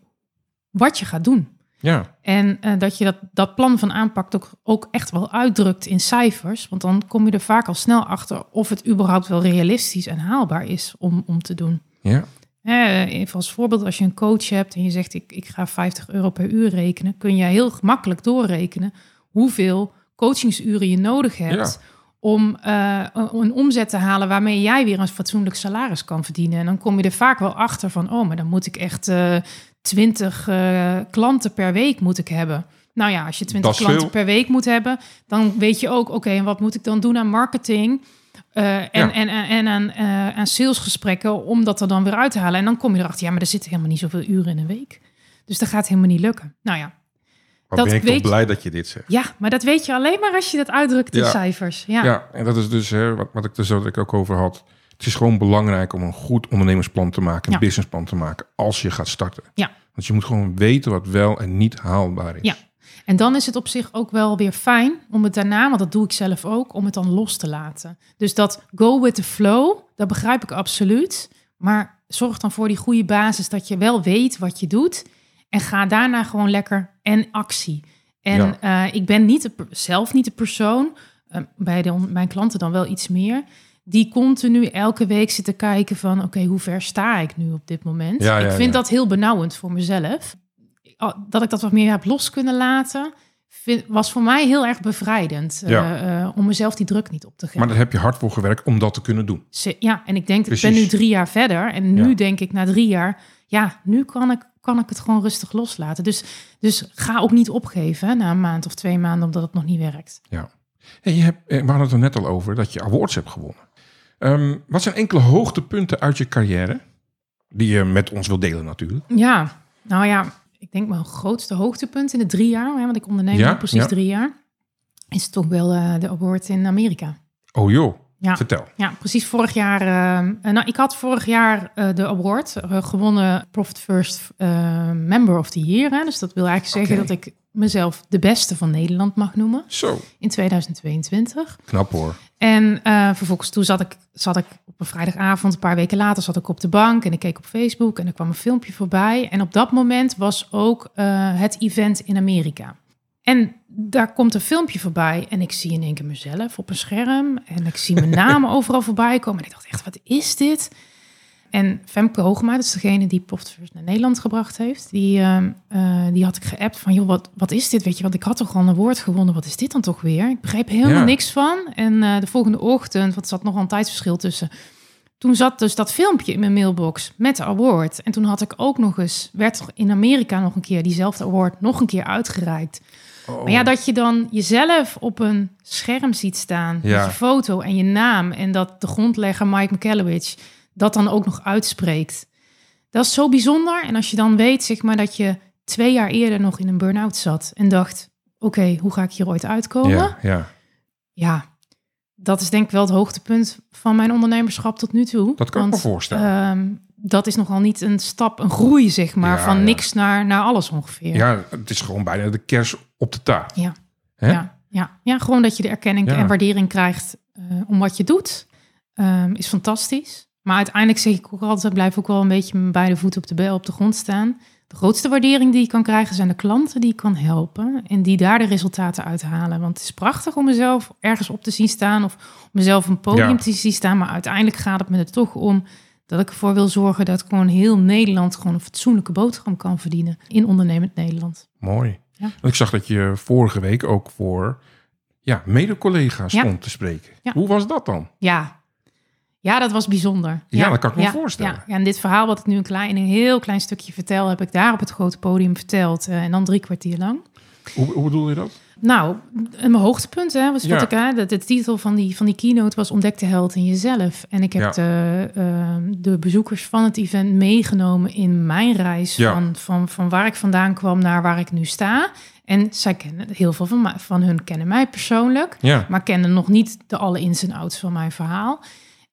wat je gaat doen. Ja, En eh, dat je dat, dat plan van aanpak ook, ook echt wel uitdrukt in cijfers. Want dan kom je er vaak al snel achter of het überhaupt wel realistisch en haalbaar is om, om te doen. ja. Eh, even als voorbeeld, als je een coach hebt en je zegt ik, ik ga 50 euro per uur rekenen, kun je heel makkelijk doorrekenen hoeveel coachingsuren je nodig hebt om eh, een omzet te halen waarmee jij weer een fatsoenlijk salaris kan verdienen. En dan kom je er vaak wel achter van, oh, maar dan moet ik echt eh 20 eh, klanten per week moet ik hebben. Nou ja, als je 20 Dat is klanten veel. per week moet hebben, dan weet je ook, oké, en wat moet ik dan doen aan marketing? Eh, en, Ja. en, en, en aan, eh, aan salesgesprekken om dat er dan weer uit te halen. En dan kom je erachter, ja, maar er zitten helemaal niet zoveel uren in een week. Dus dat gaat helemaal niet lukken. Nou ja, Wat Dat ben ik weet je- blij dat je dit zegt. ja, maar dat weet je alleen maar als je dat uitdrukt in Ja. cijfers. Ja. Ja, en dat is dus hè, wat, wat ik er zo ik ook over had. Het is gewoon belangrijk om een goed ondernemersplan te maken, een Ja. businessplan te maken als je gaat starten. Ja. Want je moet gewoon weten wat wel en niet haalbaar is. Ja. En dan is het op zich ook wel weer fijn om het daarna, want dat doe ik zelf ook, om het dan los te laten. Dus dat go with the flow, dat begrijp ik absoluut. Maar zorg dan voor die goede basis dat je wel weet wat je doet. En ga daarna gewoon lekker en actie. En eh, ik ben niet de, zelf niet de persoon, uh, bij de, mijn klanten dan wel iets meer, die continu elke week zit te kijken van oké, hoe ver sta ik nu op dit moment? Ja, ja, ik vind ja. dat heel benauwend voor mezelf. Dat ik dat wat meer heb los kunnen laten, vind, was voor mij heel erg bevrijdend. eh, eh, om mezelf die druk niet op te geven. Maar daar heb je hard voor gewerkt om dat te kunnen doen. Ja, en ik denk, ik ben Precies. nu drie jaar verder. En nu Ja. denk ik na drie jaar, ja, nu kan ik, kan ik het gewoon rustig loslaten. Dus, dus ga ook niet opgeven hè, na een maand of twee maanden, omdat het nog niet werkt. Ja. Je hebt, eh, we hadden het er net al over dat je awards hebt gewonnen. Ehm, wat zijn enkele hoogtepunten uit je carrière? Die je met ons wil delen natuurlijk. Ja, nou ja, ik denk mijn grootste hoogtepunt in de drie jaar, hè, want ik onderneem Ja, precies ja. drie jaar, is toch wel eh, de award in Amerika. Oh joh, Ja. vertel. Ja, precies vorig jaar. eh, nou, ik had vorig jaar eh, de award eh, gewonnen Profit First eh, Member of the Year. Hè, dus dat wil eigenlijk zeggen dat ik mezelf de beste van Nederland mag noemen Zo, in 2022. knap hoor. En eh, vervolgens toen zat ik, zat ik op een vrijdagavond, een paar weken later, zat ik op de bank en ik keek op Facebook en er kwam een filmpje voorbij. En op dat moment was ook eh, het event in Amerika. En daar komt een filmpje voorbij en ik zie in één keer mezelf op een scherm en ik zie mijn naam overal voorbij komen. En ik dacht echt, wat is dit? En Femke Hoogma, dat is degene die Pop First naar Nederland gebracht heeft, die, ehm, eh, die had ik geappt van, joh, wat, wat is dit? Weet je, want ik had toch al een woord gewonnen, wat is dit dan toch weer? Ik begreep helemaal Ja. niks van. En eh, de volgende ochtend, want er zat nog wel een tijdsverschil tussen, toen zat dus dat filmpje in mijn mailbox met de award. En toen had ik ook nog eens, werd er in Amerika nog een keer diezelfde award nog een keer uitgereikt. Oh. Maar ja, dat je dan jezelf op een scherm ziet staan Ja. met je foto en je naam en dat de grondlegger Mike McCallowich dat dan ook nog uitspreekt. Dat is zo bijzonder. En als je dan weet, zeg maar, dat je twee jaar eerder nog in een burn-out zat en dacht, oké, hoe ga ik hier ooit uitkomen? ja, ja, ja, dat is denk ik wel het hoogtepunt van mijn ondernemerschap tot nu toe. dat kan ik Want, me voorstellen. ehm, dat is nogal niet een stap, een groei, zeg maar, Ja, van ja. niks naar, naar alles ongeveer. ja, het is gewoon bijna de kers op de taart. Ja. Hè? Ja, ja, ja, gewoon dat je de erkenning en waardering krijgt eh, om wat je doet, ehm, is fantastisch. Maar uiteindelijk zeg ik ook altijd, blijf ook wel een beetje met beide voeten op de, op de grond staan. De grootste waardering die je kan krijgen zijn de klanten die je kan helpen en die daar de resultaten uithalen. Want het is prachtig om mezelf ergens op te zien staan of om mezelf een podium te zien staan. Maar uiteindelijk gaat het me er toch om dat ik ervoor wil zorgen dat gewoon heel Nederland gewoon een fatsoenlijke boterham kan verdienen in ondernemend Nederland. Mooi. Ja. Ik zag dat je vorige week ook voor ja, mede-collega's Ja. stond te spreken. Ja. Hoe was dat dan? Ja. Ja, dat was bijzonder. Ja, dat kan ik me voorstellen. Ja. Ja, en dit verhaal wat ik nu een, klein, een heel klein stukje vertel, heb ik daar op het grote podium verteld. eh, en dan drie kwartier lang. Hoe, hoe bedoel je dat? Nou, een hoogtepunt, hè, was Ja. wat ik, hè, de, de titel van die, van die keynote was Ontdek de held in jezelf. En ik heb Ja. de, ehm, de bezoekers van het event meegenomen in mijn reis Ja. van, van, van waar ik vandaan kwam naar waar ik nu sta. En zij kennen heel veel van, mij, van hun kennen mij persoonlijk Ja, maar kennen nog niet de alle ins en outs van mijn verhaal.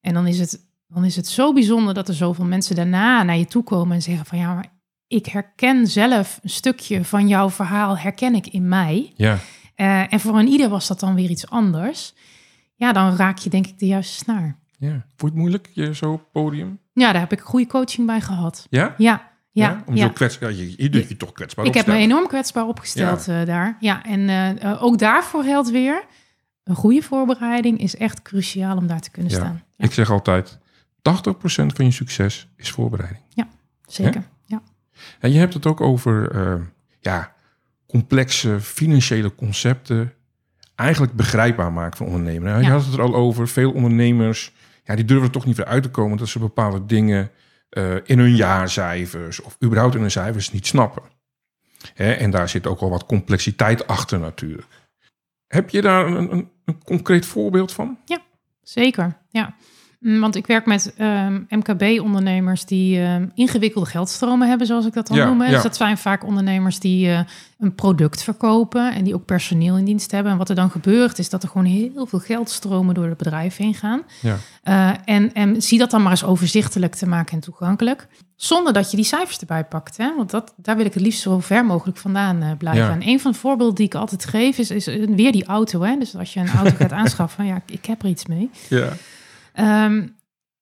En dan is het, dan is het zo bijzonder dat er zoveel mensen daarna naar je toe komen en zeggen van ja, maar ik herken zelf een stukje van jouw verhaal, herken ik in mij. ja. Eh, en voor een ieder was dat dan weer iets anders. Ja, dan raak je denk ik de juiste snaar. ja. Je het moeilijk, je zo op podium? Ja, daar heb ik goede coaching bij gehad. Ja? Ja, ja, Om ja. zo kwetsbaar, je, je doet je toch kwetsbaar Ik heb me enorm kwetsbaar opgesteld eh, daar. Ja, en eh, ook daarvoor geldt weer, een goede voorbereiding is echt cruciaal om daar te kunnen Ja. staan. Ja, Ik zeg altijd, 80% van je succes is voorbereiding. zeker. Ja. En je hebt het ook over ja, complexe financiële concepten eigenlijk begrijpbaar maken voor ondernemers. Nou, Je Ja. had het er al over, veel ondernemers ja, die durven er toch niet weer uit te komen dat ze bepaalde dingen eh, in hun jaarcijfers of überhaupt in hun cijfers niet snappen. Hè, en daar zit ook al wat complexiteit achter natuurlijk. Heb je daar een, een, een concreet voorbeeld van? Zeker, ja. Mm, Want ik werk met ehm, MKB-ondernemers die ehm, ingewikkelde geldstromen hebben, zoals ik dat dan Ja, noem. ja. Dus dat zijn vaak ondernemers die eh, een product verkopen en die ook personeel in dienst hebben. En wat er dan gebeurt, is dat er gewoon heel veel geldstromen door het bedrijf heen gaan. Ja. Eh, en, en zie dat dan maar eens overzichtelijk te maken en toegankelijk. Zonder dat je die cijfers erbij pakt. Hè? Want dat, daar wil ik het liefst zo ver mogelijk vandaan eh, blijven. Ja. En een van de voorbeelden die ik altijd geef is, is weer die auto. Hè? Dus als je een auto gaat aanschaffen, ja, ik heb er iets mee. Ja. Ehm,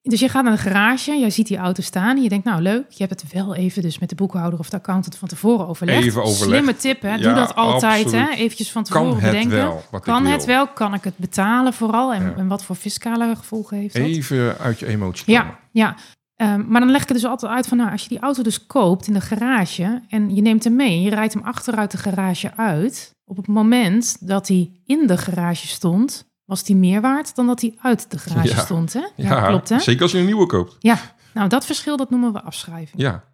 dus je gaat naar de garage, jij ziet die auto staan en je denkt, nou leuk, je hebt het wel even dus met de boekhouder of de accountant van tevoren overlegd. Even overlegd. Slimme tip, hè? Doe Ja, dat altijd, absoluut. hè? Eventjes van Kan tevoren het bedenken. wel, kan wil? het wel? Kan ik het betalen vooral? En, Ja. en wat voor fiscale gevolgen heeft dat? Even uit je emotie komen. Ja, ja. Ehm, maar dan leg ik het dus altijd uit van, nou, als je die auto dus koopt in de garage en je neemt hem mee en je rijdt hem achteruit de garage uit, op het moment dat hij in de garage stond, was die meer waard dan dat hij uit de garage Ja. stond, hè? Ja, klopt, hè? zeker als je een nieuwe koopt. Ja, nou, dat verschil, dat noemen we afschrijving. Ja.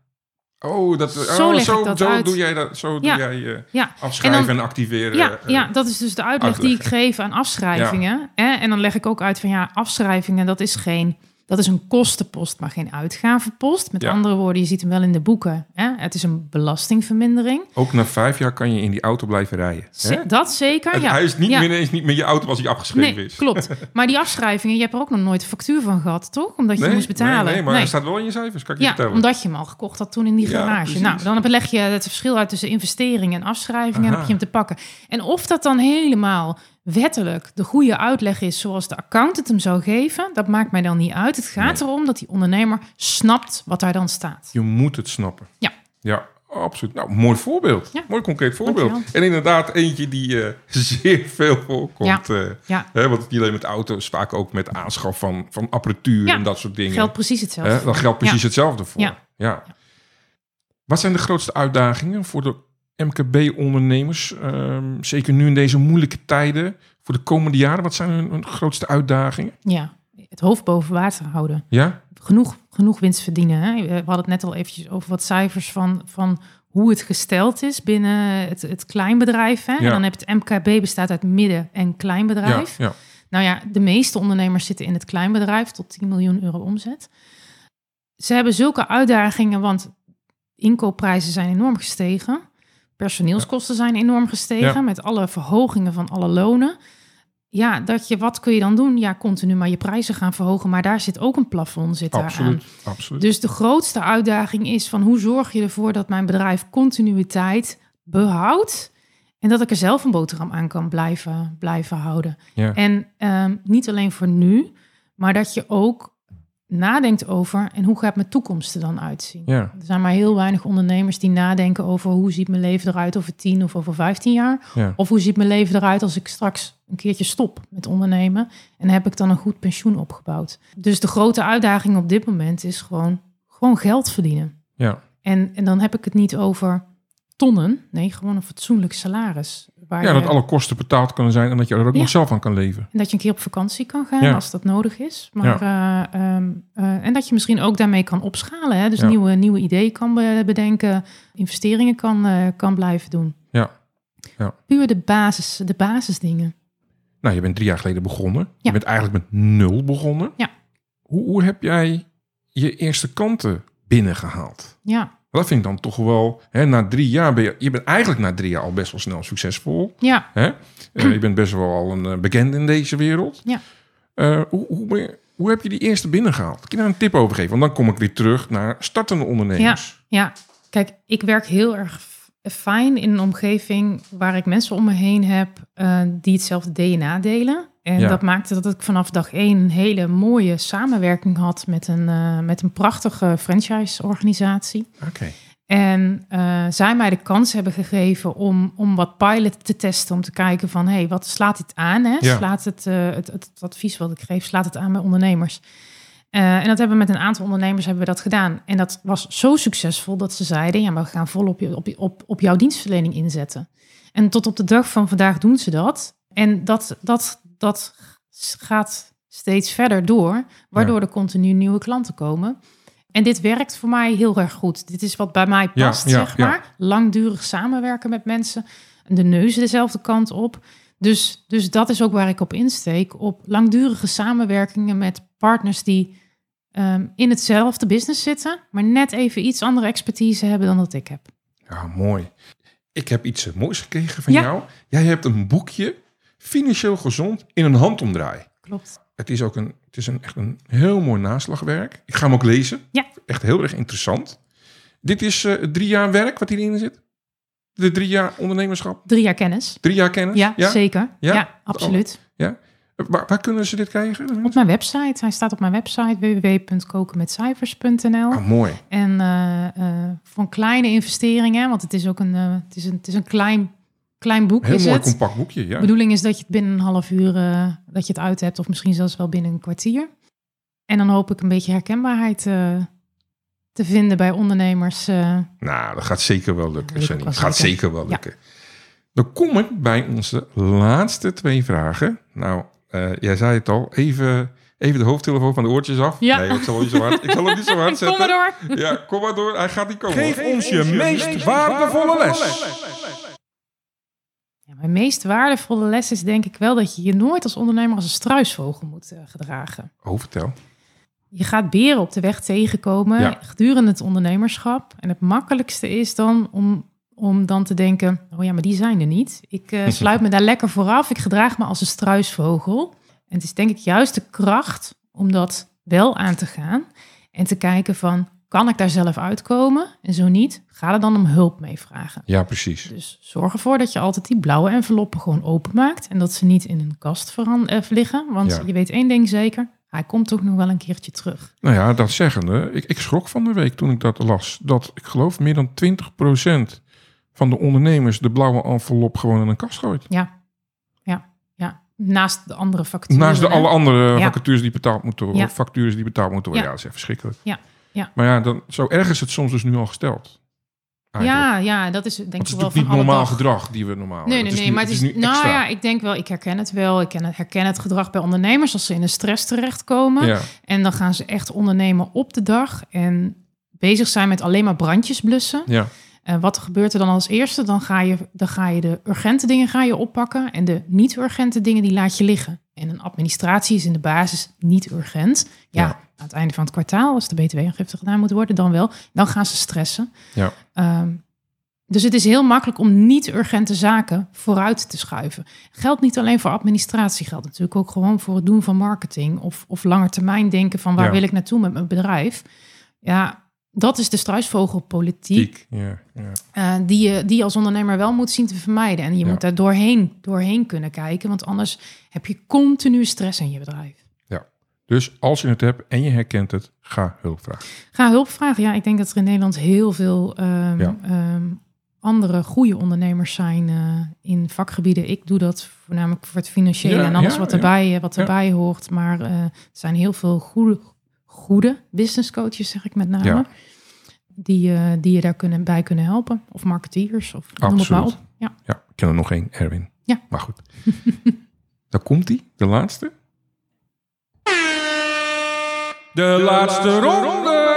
Oh, dat, Zo oh, leg zo, ik dat zo doe jij dat. Zo Ja. doe jij eh, Ja, afschrijven en, En dan- activeren. ja, eh, ja, dat is dus de uitleg die ik geef aan afschrijvingen. Hè? En dan leg ik ook uit van ja, afschrijvingen, dat is geen. Dat is een kostenpost, maar geen uitgavenpost. Met Ja. andere woorden, je ziet hem wel in de boeken. Hè? Het is een belastingvermindering. Ook na vijf jaar kan je in die auto blijven rijden. Hè? Dat zeker. Het- Ja. Hij is niet Ja. meer ineens niet meer je auto als hij afgeschreven Nee, is. klopt. Maar die afschrijvingen, je hebt er ook nog nooit een factuur van gehad, toch? Omdat je Nee, moest betalen. Nee, nee, maar hij staat wel in je cijfers, kan ik je Ja, vertellen. omdat je hem al gekocht had toen in die garage. nou, dan leg je het verschil uit tussen investeringen en afschrijvingen en heb je hem te pakken. En of dat dan helemaal wettelijk de goede uitleg is zoals de accountant hem zou geven, dat maakt mij dan niet uit. Het gaat erom dat die ondernemer snapt wat daar dan staat. Je moet het snappen. Ja. Ja, absoluut. Nou, mooi voorbeeld. Ja. Mooi concreet voorbeeld. Dankjewel. En inderdaad, eentje die eh, zeer veel voorkomt. eh, Ja, hè, want niet alleen met auto's, vaak ook met aanschaf van, van apparatuur en dat soort dingen. geldt precies hetzelfde. Hè, dan geldt precies hetzelfde voor. Ja. Ja. Wat zijn de grootste uitdagingen voor de MKB-ondernemers? Ehm, zeker nu in deze moeilijke tijden. Voor de komende jaren, wat zijn hun, hun grootste uitdagingen? Ja, het hoofd boven water houden. Ja? genoeg, genoeg winst verdienen. Hè? We hadden het net al eventjes over wat cijfers van, van hoe het gesteld is binnen het, het kleinbedrijf. Hè? Ja. En dan heb je het MKB bestaat uit midden- en kleinbedrijf. Ja, ja. Nou ja, de meeste ondernemers zitten in het kleinbedrijf tot 10 miljoen euro omzet. Ze hebben zulke uitdagingen, want inkoopprijzen zijn enorm gestegen. Personeelskosten zijn enorm gestegen Ja. met alle verhogingen van alle lonen. Ja, dat je, wat kun je dan doen? Ja, continu maar je prijzen gaan verhogen, maar daar zit ook een plafond zit daar. Absoluut. absoluut. Dus de grootste uitdaging is van hoe zorg je ervoor dat mijn bedrijf continuïteit behoudt en dat ik er zelf een boterham aan kan blijven, blijven houden. ja. En ehm, niet alleen voor nu, maar dat je ook nadenkt over en hoe gaat mijn toekomst er dan uitzien. ja. Er zijn maar heel weinig ondernemers die nadenken over hoe ziet mijn leven eruit over 10 of over 15 jaar. ja. Of hoe ziet mijn leven eruit als ik straks een keertje stop met ondernemen en heb ik dan een goed pensioen opgebouwd. Dus de grote uitdaging op dit moment is gewoon, gewoon geld verdienen. ja. En, en dan heb ik het niet over tonnen, nee, gewoon een fatsoenlijk salaris. Waar Ja, je, dat alle kosten betaald kunnen zijn en dat je er ook Ja. nog zelf aan kan leven. en dat je een keer op vakantie kan gaan Ja. als dat nodig is. Maar, eh, ehm, eh, en dat je misschien ook daarmee kan opschalen. Hè? Dus nieuwe, nieuwe ideeën kan be- bedenken, investeringen kan, eh, kan blijven doen. Ja. Puur de, basis, de basisdingen. Nou, je bent drie jaar geleden begonnen. Je bent eigenlijk met nul begonnen. Ja. Hoe, hoe heb jij je eerste klanten binnengehaald? Ja, Dat vind ik dan toch wel... Hè, na drie jaar ben je... Je bent eigenlijk na drie jaar al best wel snel succesvol. ja. Hè? Eh, je bent best wel al een uh, bekende in deze wereld. Ja. Eh, hoe, hoe, hoe heb je die eerste binnengehaald? Kun je daar een tip over geven? Want dan kom ik weer terug naar startende ondernemers. Ja, kijk, ik werk heel erg fijn in een omgeving waar ik mensen om me heen heb eh, die hetzelfde DNA delen. En Ja. dat maakte dat ik vanaf dag één een hele mooie samenwerking had met een, eh, met een prachtige franchise-organisatie. Oké. En eh, zij mij de kans hebben gegeven om, om wat pilot te testen. Om te kijken van, hé, hey, wat slaat dit aan? Hè? Ja. Slaat het, eh, het, het, het advies wat ik geef, slaat het aan bij ondernemers? En dat hebben we met een aantal ondernemers hebben we dat gedaan. En dat was zo succesvol dat ze zeiden... ja, maar we gaan vol op, je, op, op, op jouw dienstverlening inzetten. En tot op de dag van vandaag doen ze dat. En dat, dat, dat gaat steeds verder door... waardoor er continu nieuwe klanten komen... En dit werkt voor mij heel erg goed. Dit is wat bij mij past, Ja, zeg maar. Langdurig samenwerken met mensen. De neuzen dezelfde kant op. Dus, dus dat is ook waar ik op insteek. Op langdurige samenwerkingen met partners die ehm, in hetzelfde business zitten, maar net even iets andere expertise hebben dan dat ik heb. Ja, mooi. Ik heb iets eh, moois gekregen van Ja. jou. Jij hebt een boekje, Financieel Gezond, in een handomdraai. Klopt. Het is ook een, het is een, echt een heel mooi naslagwerk. Ik ga hem ook lezen. Ja. Echt heel erg interessant. Dit is eh, drie jaar werk wat hierin zit. De drie jaar ondernemerschap. Drie jaar kennis. Drie jaar kennis. Ja, zeker. Ja? Ja, absoluut. Ja. Eh, Waar, waar kunnen ze dit krijgen? Op mijn website. Hij staat op mijn website www.kokenmetcijfers.nl. Ah, mooi. En eh, voor kleine investeringen, want het is ook een, het is een, het is een klein, klein boek. Heel is mooi het. compact boekje. Ja. De bedoeling is dat je het binnen een half uur eh, dat je het uit hebt, of misschien zelfs wel binnen een kwartier. En dan hoop ik een beetje herkenbaarheid eh, te vinden bij ondernemers. eh. Nou, dat gaat zeker wel lukken, Dat gaat zeker. wel Ja. lukken. Dan kom ik bij onze laatste twee vragen. Nou, eh, jij zei het al. Even, even de hoofdtelefoon van de oortjes af. Ja. Nee, ik zal, hem niet zo hard, ik zal hem niet zo hard Kom zetten. maar door. Ja, kom maar door. Hij gaat niet komen. Geef ons je meest waardevolle les. Ja, mijn meest waardevolle les is denk ik wel dat je je nooit als ondernemer als een struisvogel moet eh, gedragen. Oh, vertel. Je gaat beren op de weg tegenkomen Ja. gedurende het ondernemerschap. En het makkelijkste is dan om, om dan te denken, oh ja, maar die zijn er niet. Ik eh, sluit me daar lekker vooraf. Ik gedraag me als een struisvogel. En het is denk ik juist de kracht om dat wel aan te gaan. En te kijken van, kan ik daar zelf uitkomen? En zo niet, ga er dan om hulp mee vragen. Ja, precies. Dus zorg ervoor dat je altijd die blauwe enveloppen gewoon openmaakt. En dat ze niet in een kast veran- eh, liggen. Want Ja. je weet één ding zeker, hij komt toch nog wel een keertje terug. Nou ja, dat zeggende, ik, ik schrok van de week toen ik dat las. Dat ik geloof meer dan 20% van de ondernemers de blauwe envelop gewoon in een kast gooit. Ja, ja, ja. Naast de andere facturen. Naast de hè? alle andere Ja. vacatures die betaald moeten worden. Ja. Factures die betaald moeten worden. Ja. Ja, dat is echt verschrikkelijk. Ja, ja. Maar ja, dan, zo erg is het soms dus nu al gesteld. Eigenlijk. Ja, ja, dat is denk het ik is wel natuurlijk van niet normaal dag. gedrag die we normaal Nee, nee, nee, nu- maar het is, nu nou ja, ik denk wel, ik herken het wel. Ik ken het, herken het gedrag bij ondernemers als ze in een stress terechtkomen. Ja, En dan gaan ze echt ondernemen op de dag en bezig zijn met alleen maar brandjes blussen. ja, En wat gebeurt er dan als eerste? Dan ga je, dan ga je de urgente dingen ga je oppakken en de niet-urgente dingen die laat je liggen. En een administratie is in de basis niet urgent. Ja, Ja. Aan het einde van het kwartaal, als de btw-aangifte gedaan moet worden, dan wel. Dan gaan ze stressen. ja. Ehm, dus het is heel makkelijk om niet-urgente zaken vooruit te schuiven. Geldt niet alleen voor administratie, geldt natuurlijk ook gewoon voor het doen van marketing of, of langer termijn denken van waar Ja. wil ik naartoe met mijn bedrijf. Ja, dat is de struisvogelpolitiek Tiek. Ja, ja. eh, die, je, die je als ondernemer wel moet zien te vermijden. En je moet daar doorheen, doorheen kunnen kijken, want anders heb je continu stress in je bedrijf. Dus als je het hebt en je herkent het, ga hulp vragen. Ga hulp vragen. Ja, ik denk dat er in Nederland heel veel ehm, Ja. ehm, andere goede ondernemers zijn eh, in vakgebieden. Ik doe dat voornamelijk voor het financiële Ja, en alles ja, wat erbij, eh, wat erbij hoort. Maar eh, er zijn heel veel goede, goede business coaches, zeg ik met name. Die, die je daar kunnen, bij kunnen helpen. Of marketeers, of noem het maar op. Ja. Ja, ik ken er nog één, Erwin. Ja. Maar goed. Dan komt hij, de laatste. De laatste ronde.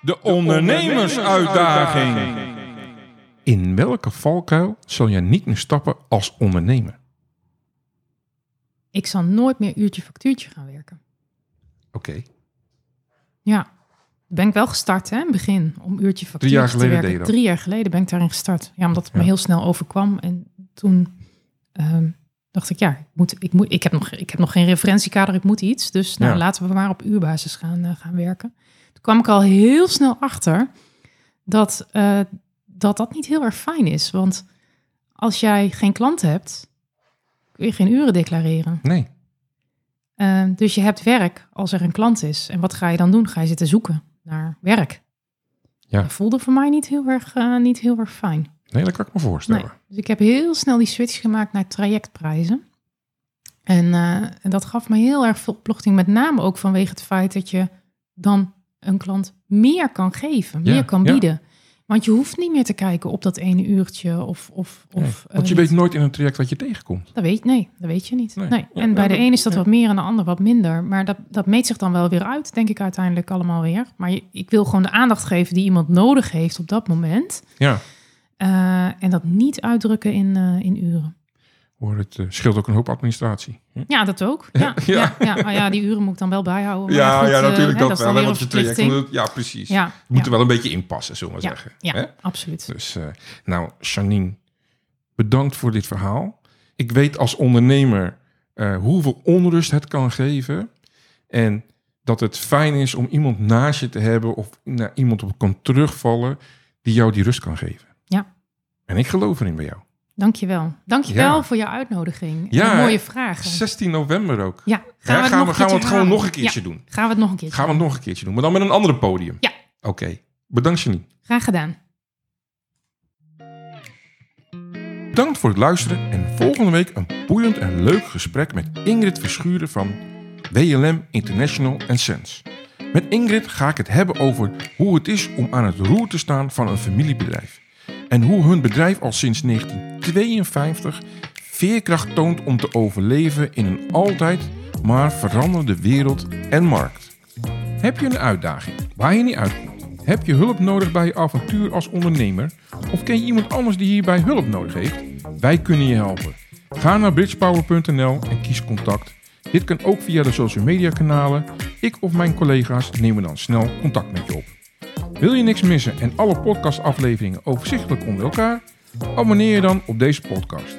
De ondernemersuitdaging. In welke valkuil zal jij niet meer stappen als ondernemer? Ik zal nooit meer uurtje factuurtje gaan werken. Oké. Ja, ben ik wel gestart hè, in het begin om uurtje factuurtje Drie jaar te geleden werken. deed je dat? Drie jaar geleden ben ik daarin gestart. Ja, omdat het me heel snel overkwam. En toen ehm, dacht ik, ja, ik, moet, ik, moet, ik, heb nog, ik heb nog geen referentiekader, ik moet iets. Dus nou, Ja. laten we maar op uurbasis gaan, eh, gaan werken. Toen kwam ik al heel snel achter dat, eh, dat dat niet heel erg fijn is. Want als jij geen klant hebt, kun je geen uren declareren. Nee. Uh, dus je hebt werk als er een klant is. En wat ga je dan doen? Ga je zitten zoeken naar werk? Ja. Dat voelde voor mij niet heel erg, uh, niet heel erg fijn. Nee, dat kan ik me voorstellen. Nee. Dus ik heb heel snel die switch gemaakt naar trajectprijzen. En, uh, en dat gaf me heel erg veel opluchting. Met name ook vanwege het feit dat je dan een klant meer kan geven. Ja, meer kan ja. bieden. Want je hoeft niet meer te kijken op dat ene uurtje of... of, Nee, of Want je uh, weet nooit in een traject wat je tegenkomt. dat weet, nee, dat weet je niet. Nee. Nee. Ja, en bij de een is dat wat meer en de ander wat minder. Maar dat, dat meet zich dan wel weer uit, denk ik uiteindelijk allemaal weer. Maar je- ik wil gewoon de aandacht geven die iemand nodig heeft op dat moment. Ja. Eh, en dat niet uitdrukken in, eh, in uren. Hoor, het eh, scheelt ook een hoop administratie. Hm? Ja, dat ook. Ja, Ja. ja. Ja, ja. ja, die uren moet ik dan wel bijhouden. Maar Ja, goed, ja, natuurlijk hè, dat, wel. Want je traject moet, ja, precies. Ja, Je moet er wel een beetje inpassen, zullen we maar zeggen. ja Hè? absoluut. Dus, nou, Janine, bedankt voor dit verhaal. Ik weet als ondernemer hoeveel onrust het kan geven. En dat het fijn is om iemand naast je te hebben of naar iemand op kan terugvallen die jou die rust kan geven. En ik geloof erin bij jou. Dankjewel. Dankjewel Ja. voor je uitnodiging. Ja, mooie vragen. 16 november ook. Ja, gaan we het, gaan nog we, gaan het gewoon nog een keertje doen? Gaan we het nog een keertje Gaan we het nog een keertje doen, maar dan met een ander podium. Ja. Oké, bedankt Janine. Graag gedaan. Bedankt voor het luisteren en volgende week een boeiend en leuk gesprek met Ingrid Verschuren van WLM International Sense. Met Ingrid ga ik het hebben over hoe het is om aan het roer te staan van een familiebedrijf. En hoe hun bedrijf al sinds 1952 veerkracht toont om te overleven in een altijd maar veranderende wereld en markt. Heb je een uitdaging waar je niet uitkomt? Heb je hulp nodig bij je avontuur als ondernemer? Of ken je iemand anders die hierbij hulp nodig heeft? Wij kunnen je helpen. Ga naar bridgepower.nl en kies contact. Dit kan ook via de social media kanalen. Ik of mijn collega's nemen dan snel contact met je op. Wil je niks missen en alle podcastafleveringen overzichtelijk onder elkaar? Abonneer je dan op deze podcast.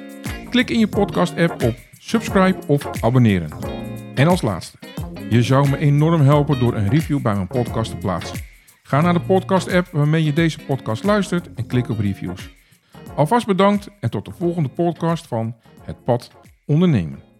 Klik in je podcast app op subscribe of abonneren. En als laatste, je zou me enorm helpen door een review bij mijn podcast te plaatsen. Ga naar de podcast-app waarmee je deze podcast luistert en klik op reviews. Alvast bedankt en tot de volgende podcast van Het Pad Ondernemen.